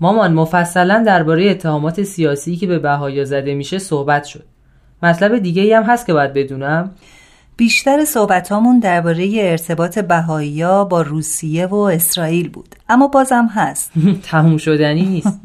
مامان مفصلا درباره اتهامات سیاسی که به بهایا زده میشه صحبت شد. مطلب دیگه ای هم هست که باید بدونم؟ بیشتر صحبتامون درباره ارتباط بهاییا با روسیه و اسرائیل بود. اما بازم هست. تموم شدنی نیست.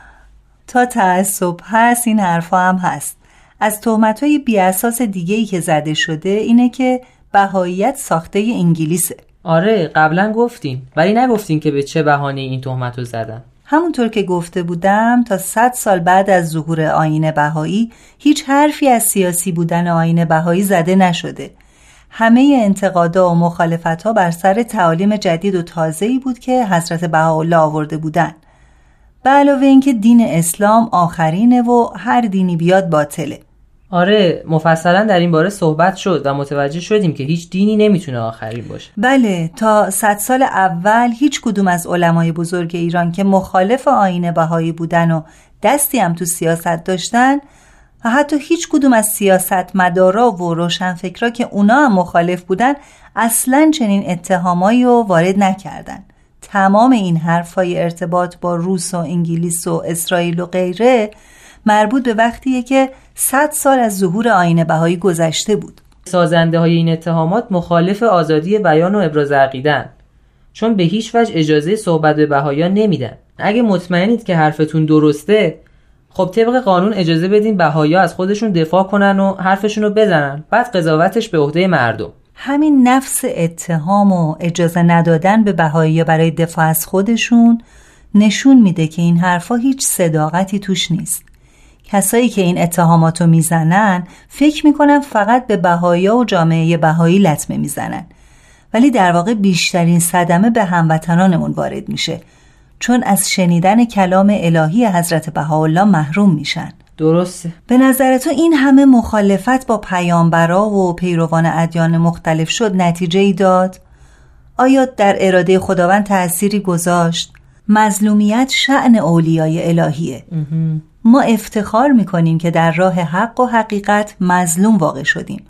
تا تعصب هست این حرفا هم هست. از تهمت های بیاساس دیگه ای که زده شده اینه که بهاییت ساخته انگلیسه. آره قبلا گفتین. ولی نگفتین که به چه بهانه این تهمت رو زدن. همونطور که گفته بودم تا صد سال بعد از ظهور آین بهایی هیچ حرفی از سیاسی بودن آین بهایی زده نشده. همه انتقادا و مخالفت ها بر سر تعالیم جدید و تازه‌ای بود که حضرت بهاءالله آورده بودن. به علاوه اینکه دین اسلام آخرینه و هر دینی بیاد باطله. آره مفصلا در این باره صحبت شد و متوجه شدیم که هیچ دینی نمی‌تونه آخرین باشه. بله تا صد سال اول هیچ کدوم از علمای بزرگ ایران که مخالف آین بهایی بودن و دستی هم تو سیاست داشتن و حتی هیچ کدوم از سیاست مدارا و روشنفکرا که اونا هم مخالف بودن اصلا چنین اتهامایی رو وارد نکردن. تمام این حرفای ارتباط با روس و انگلیس و اسرائیل و غیره مربوط به وقتیه که 100 سال از ظهور آین بهایی گذشته بود. سازنده های این اتهامات مخالف آزادی بیان و ابراز عقیدن چون به هیچ وجه اجازه صحبت به بهایان نمیدن. اگه مطمئنید که حرفتون درسته خب طبق قانون اجازه بدین بهایا از خودشون دفاع کنن و حرفشون رو بزنن. بعد قضاوتش به عهده مردم. همین نفس اتهام و اجازه ندادن به بهایی برای دفاع از خودشون نشون میده که این حرفا هیچ صداقتی توش نیست. کسایی که این اتهاماتو می‌زنن فکر می‌کنن فقط به بهایا و جامعه بهایی لطمه می‌زنن ولی در واقع بیشترین صدمه به هموطنانمون وارد میشه چون از شنیدن کلام الهی حضرت بهاءالله محروم میشن درسته به نظر تو این همه مخالفت با پیامبرا و پیروان ادیان مختلف شد نتیجه ای داد؟ آیا در اراده خداوند تأثیری گذاشت؟ مظلومیت شعن اولیای الهیه. ما افتخار می‌کنیم که در راه حق و حقیقت مظلوم واقع شدیم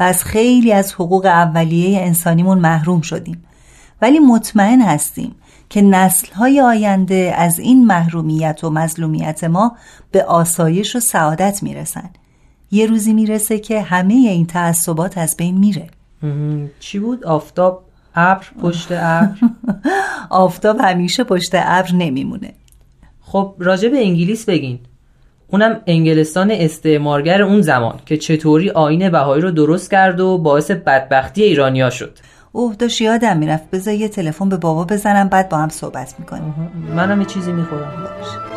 و از خیلی از حقوق اولیه انسانیمون محروم شدیم. ولی مطمئن هستیم که نسلهای آینده از این محرومیت و مظلومیت ما به آسایش و سعادت می‌رسن. یه روزی می‌رسه که همه این تعصبات از بین میره. چی بود؟ آفتاب ابر پشت ابر. آفتاب همیشه پشت ابر نمیمونه. خب راجع به انگلیس بگین. اونم انگلستان استعمارگر اون زمان که چطوری آین بهایی رو درست کرد و باعث بدبختی ایرانیا شد. اوه داشت یادم می‌رفت. بذار یه تلفن به بابا بزنم بعد با هم صحبت می‌کنیم. منم یه چیزی می‌خورم. خب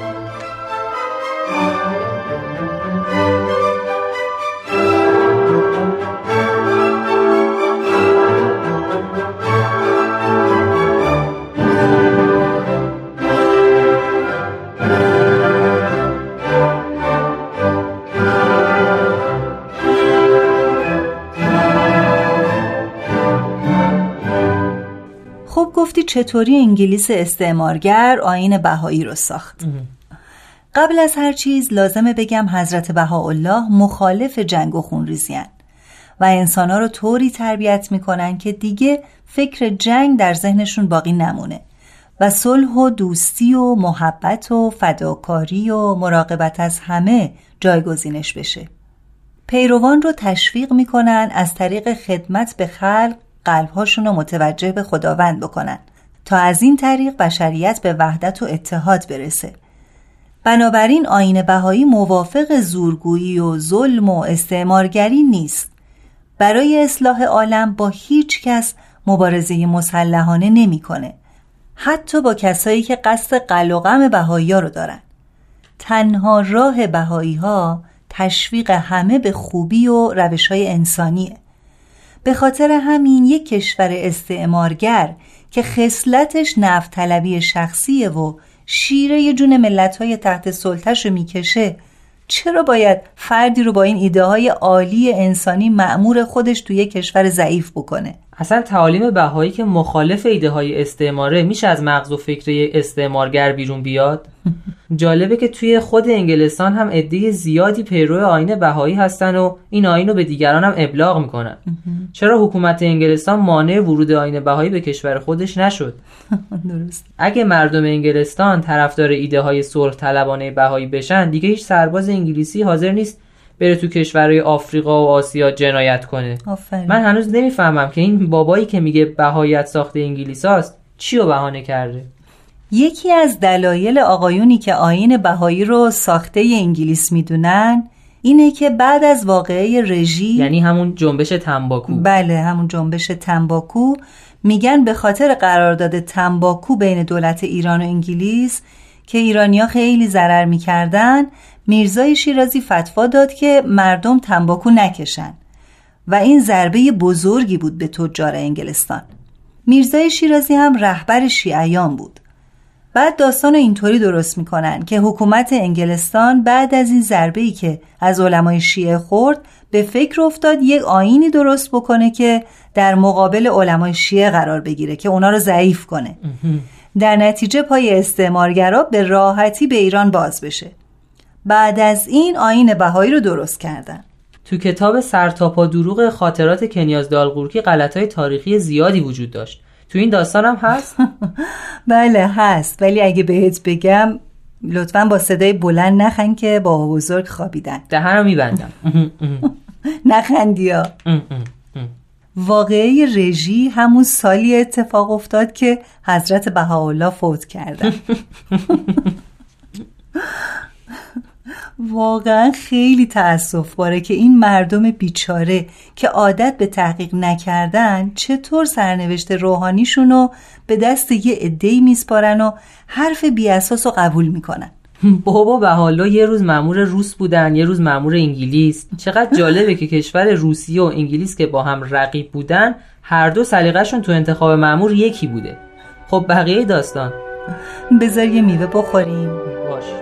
چطوری انگلیس استعمارگر آین بهایی رو ساخت. قبل از هر چیز لازمه بگم حضرت بهاءالله مخالف جنگ و خونریزیان و انسانها رو طوری تربیت می‌کنن که دیگه فکر جنگ در ذهنشون باقی نمونه و صلح و دوستی و محبت و فداکاری و مراقبت از همه جایگزینش بشه. پیروان رو تشویق می‌کنن از طریق خدمت به خلق قلبهاشون رو متوجه به خداوند بکنن. تا از این طریق بشریت به وحدت و اتحاد برسه. بنابراین آین بهایی موافق زورگویی و ظلم و استعمارگری نیست. برای اصلاح عالم با هیچ کس مبارزه مسلحانه نمی‌کنه. حتی با کسایی که قصد قلقم بهایی ها رو دارن. تنها راه بهایی ها تشویق همه به خوبی و روش های انسانیه. به خاطر همین یک کشور استعمارگر که خصلتش نفت طلبی شخصیه و شیره جون ملت های تحت سلطش رو می‌کشه. چرا باید فردی رو با این ایده های عالی انسانی معمور خودش توی کشور ضعیف بکنه؟ اصلا تعالیم بهایی که مخالف ایده های استعماره میشه از مغز و فکر استعمارگر بیرون بیاد؟ جالبه که توی خود انگلستان هم عده زیادی پیرو آین بهایی هستن و این آین رو به دیگران هم ابلاغ می‌کنن. چرا حکومت انگلستان مانع ورود آین بهایی به کشور خودش نشد؟ درست. اگه مردم انگلستان طرفدار ایده های صلح طلبانه بهایی بشن دیگه هیچ سرباز انگلیسی حاضر نیست بره تو کشورهای آفریقا و آسیا جنایت کنه. من هنوز نمی‌فهمم که این بابایی که میگه بهاییت ساخته انگلیساست چی رو بهانه کرده. یکی از دلایل آقایونی که آین بهایی رو ساخته انگلیس می‌دونن اینه که بعد از واقعه رژی یعنی همون جنبش تنباکو. بله همون جنبش تنباکو. میگن به خاطر قرارداد تنباکو بین دولت ایران و انگلیس که ایرانیا خیلی ضرر می‌کردن میرزای شیرازی فتوا داد که مردم تنباکو نکشن و این ضربه بزرگی بود به تجار انگلستان. میرزای شیرازی هم رهبر شیعیان بود. بعد داستان اینطوری درست می‌کنن که حکومت انگلستان بعد از این ضربه ای که از علمای شیعه خورد به فکر افتاد یک آینی درست بکنه که در مقابل علمای شیعه قرار بگیره که اونا رو ضعیف کنه. در نتیجه پای استعمارگرا به راحتی به ایران باز بشه. بعد از این آین بهایی رو درست کردن. تو کتاب سرتاپا دروغ خاطرات کنیاز دالقورکی غلطهای تاریخی زیادی وجود داشت. تو این داستان هم هست؟ بله هست. ولی اگه بهت بگم لطفا با صدای بلند نخن که با بزرگ خوابیدن. دهن رو میبندم. نخندیا واقعه رژی همون سالی اتفاق افتاد که حضرت بهاءالله فوت کردن. واقعا خیلی تأصف باره که این مردم بیچاره که عادت به تحقیق نکردن چطور سرنوشت روحانیشونو به دست یه عده‌ای میسپارن و حرف بیاساس رو قبول می‌کنن. بابا به حالا یه روز مامور روس بودن یه روز مامور انگلیس. چقدر جالبه که کشور روسیه و انگلیس که با هم رقیب بودن هر دو سلیقه‌شون تو انتخاب مامور یکی بوده. خب بقیه داستان؟ بذار یه میوه بخوریم. باش.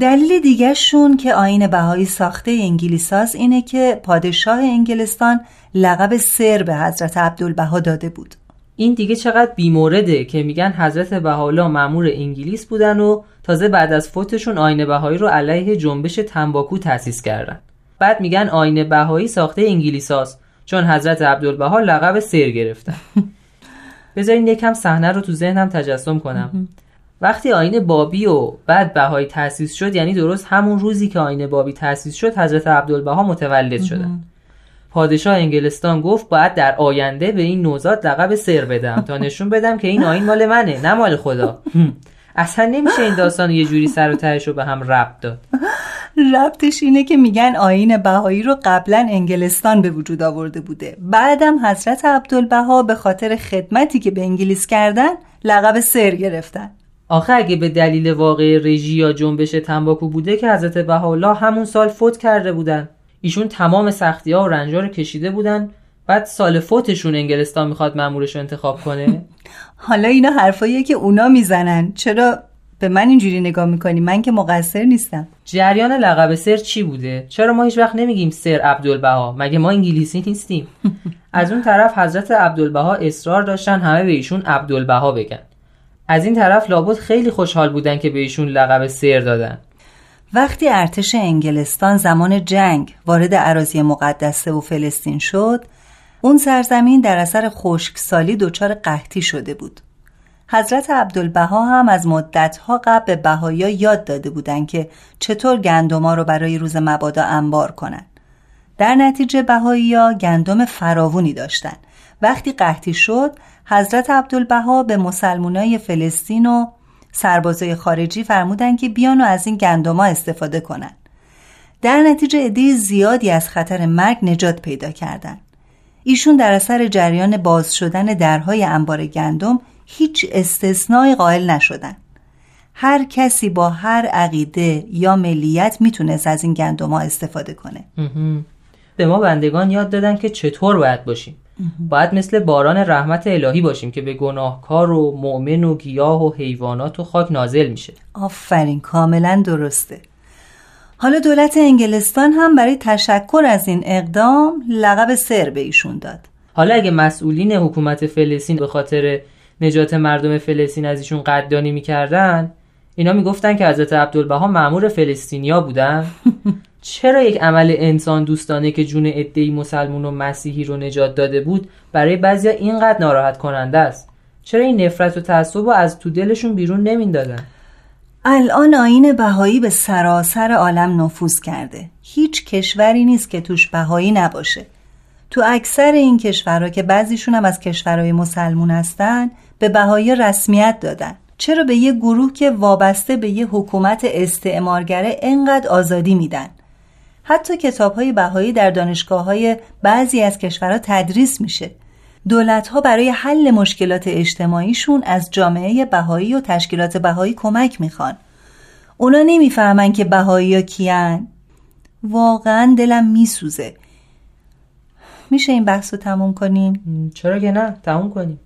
دلیل دیگرشون که آین بهایی ساخته انگلیساز اینه که پادشاه انگلستان لقب سر به حضرت عبدالبها داده بود. این دیگه چقدر بیمورده که میگن حضرت بهاءالله مامور انگلیس بودن و تازه بعد از فوتشون آین بهایی رو علیه جنبش تنباکو تأسیس کردن. بعد میگن آین بهایی ساخته انگلیساست چون حضرت عبدالبها لقب سر گرفتن. بذارین یکم صحنه رو تو ذهنم تجسم کنم. وقتی آین بابی و بعد بهایی تأسیس شد یعنی درست همون روزی که آین بابی تأسیس شد حضرت عبدالبها متولد شدن. پادشاه انگلستان گفت باید در آینده به این نوزاد لقب سر بدم تا نشون بدم که این آین مال منه نه مال خدا. اصلا نمیشه این داستان یه جوری سر و تهش رو به هم ربط داد. ربطش اینه که میگن آین بهایی رو قبلا انگلستان به وجود آورده بوده. بعدم حضرت عبدالبها به خاطر خدمتی که به انگلیس کردن لقب سر گرفتن. آخه اگه به دلیل واقع رژی یا جنبش تنباکو بوده که حضرت بهاءالله همون سال فوت کرده بودن. ایشون تمام سختی ها و رنجا رو کشیده بودن. بعد سال فوتشون انگلستان می‌خواد مامورش رو انتخاب کنه. حالا اینا حرفاییه که اونا می‌زنن. چرا به من اینجوری نگاه می‌کنی؟ من که مقصر نیستم. جریان لقب سر چی بوده؟ چرا ما هیچ وقت نمیگیم سر عبدالبها؟ مگه ما انگلیسی نیستیم؟ از اون طرف حضرت عبدالبها اصرار داشتن همه به ایشون عبدالبها بگن. از این طرف لابد خیلی خوشحال بودن که به ایشون لقب سر دادن. وقتی ارتش انگلستان زمان جنگ وارد عراضی مقدسه و فلسطین شد اون سرزمین در اثر خشکسالی دچار قحطی شده بود حضرت عبدالبها هم از مدتها قبل به بهایا یاد داده بودند که چطور گندما رو برای روز مبادا انبار کنند. در نتیجه بهاییا گندم فراوونی داشتند. وقتی قحطی شد حضرت عبدالبها به مسلمانای فلسطین و سربازای خارجی فرمودن که بیان و از این گندما استفاده کنند. در نتیجه عده زیادی از خطر مرگ نجات پیدا کردند. ایشون در اثر جریان باز شدن درهای انبار گندم هیچ استثنای قائل نشدن هر کسی با هر عقیده یا ملیت می‌تونست از این گندم استفاده کنه به ما بندگان یاد دادن که چطور باید باشیم باید مثل باران رحمت الهی باشیم که به گناهکار و مؤمن و گیاه و حیوانات و خاک نازل میشه. آفرین کاملا درسته. حالا دولت انگلستان هم برای تشکر از این اقدام لقب سر به ایشون داد. حالا اگه مسئولین حکومت فلسطین به خاطر نجات مردم فلسطین از ایشون قدردانی می‌کردن اینا می‌گفتن که حضرت عبدالبها مأمور فلسطینیا بودن. چرا یک عمل انسان دوستانه که جون عدهای مسلمون و مسیحی رو نجات داده بود برای بعضیا اینقدر ناراحت کننده است؟ چرا این نفرت و تعصب رو از تو دلشون بیرون نمیندادن الان آین بهایی به سراسر عالم نفوذ کرده. هیچ کشوری نیست که توش بهایی نباشه. تو اکثر این کشورها که بعضیشون هم از کشورهای مسلمون هستن به بهایی رسمیت دادن. چرا به یه گروه که وابسته به یه حکومت استعمارگره انقدر آزادی میدن؟ حتی کتاب های بهایی در دانشگاه های بعضی از کشورها تدریس میشه. دولت ها برای حل مشکلات اجتماعیشون از جامعه بهایی و تشکیلات بهایی کمک می‌خوان. اونا نمی‌فهمن که بهایی ها کیان. واقعا دلم میسوزه. میشه این بحث رو تموم کنیم؟ چرا که نه؟ تموم کنیم.